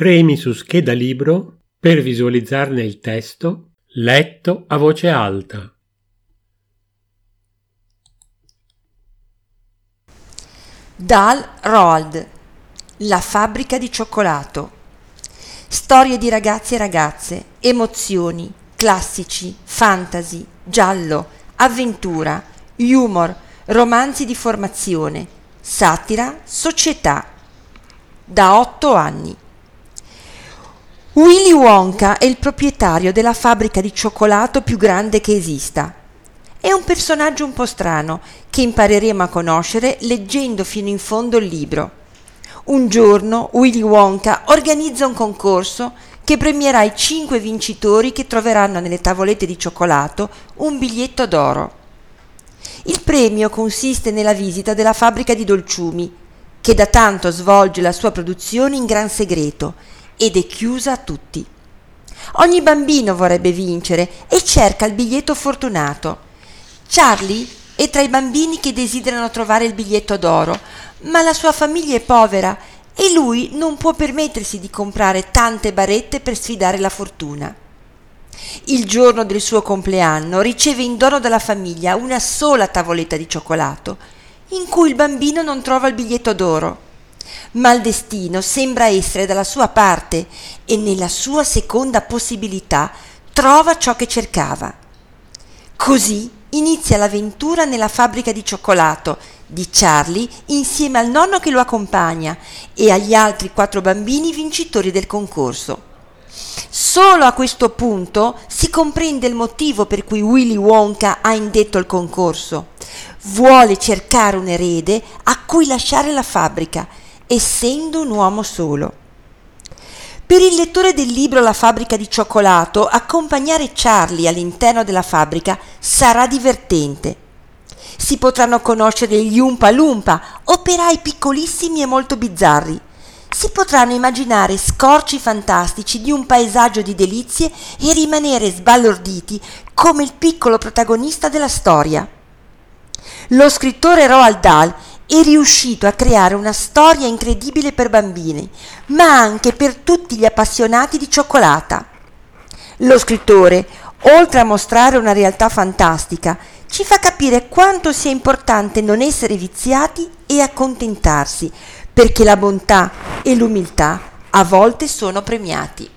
Premi su scheda libro per visualizzarne il testo letto a voce alta. Dal Roald La fabbrica di cioccolato Storie di ragazzi e ragazze, emozioni, classici, fantasy, giallo, avventura, humor, romanzi di formazione, satira, società. Da otto anni. Willy Wonka è il proprietario della fabbrica di cioccolato più grande che esista. È un personaggio un po' strano che impareremo a conoscere leggendo fino in fondo il libro. Un giorno Willy Wonka organizza un concorso che premierà i cinque vincitori che troveranno nelle tavolette di cioccolato un biglietto d'oro. Il premio consiste nella visita della fabbrica di dolciumi, che da tanto svolge la sua produzione in gran segreto ed è chiusa a tutti. Ogni bambino vorrebbe vincere e cerca il biglietto fortunato. Charlie è tra i bambini che desiderano trovare il biglietto d'oro, ma la sua famiglia è povera e lui non può permettersi di comprare tante barette per sfidare la fortuna. Il giorno del suo compleanno riceve in dono dalla famiglia una sola tavoletta di cioccolato, in cui il bambino non trova il biglietto d'oro ma il destino sembra essere dalla sua parte e nella sua seconda possibilità trova ciò che cercava. Così inizia l'avventura nella fabbrica di cioccolato di Charlie insieme al nonno che lo accompagna e agli altri quattro bambini vincitori del concorso. Solo a questo punto si comprende il motivo per cui Willy Wonka ha indetto il concorso. Vuole cercare un erede a cui lasciare la fabbrica essendo un uomo solo. Per il lettore del libro La fabbrica di cioccolato, accompagnare Charlie all'interno della fabbrica sarà divertente. Si potranno conoscere gli Umpa Lumpa, operai piccolissimi e molto bizzarri. Si potranno immaginare scorci fantastici di un paesaggio di delizie e rimanere sbalorditi come il piccolo protagonista della storia. Lo scrittore Roald Dahl è riuscito a creare una storia incredibile per bambini, ma anche per tutti gli appassionati di cioccolata. Lo scrittore, oltre a mostrare una realtà fantastica, ci fa capire quanto sia importante non essere viziati e accontentarsi, perché la bontà e l'umiltà a volte sono premiati.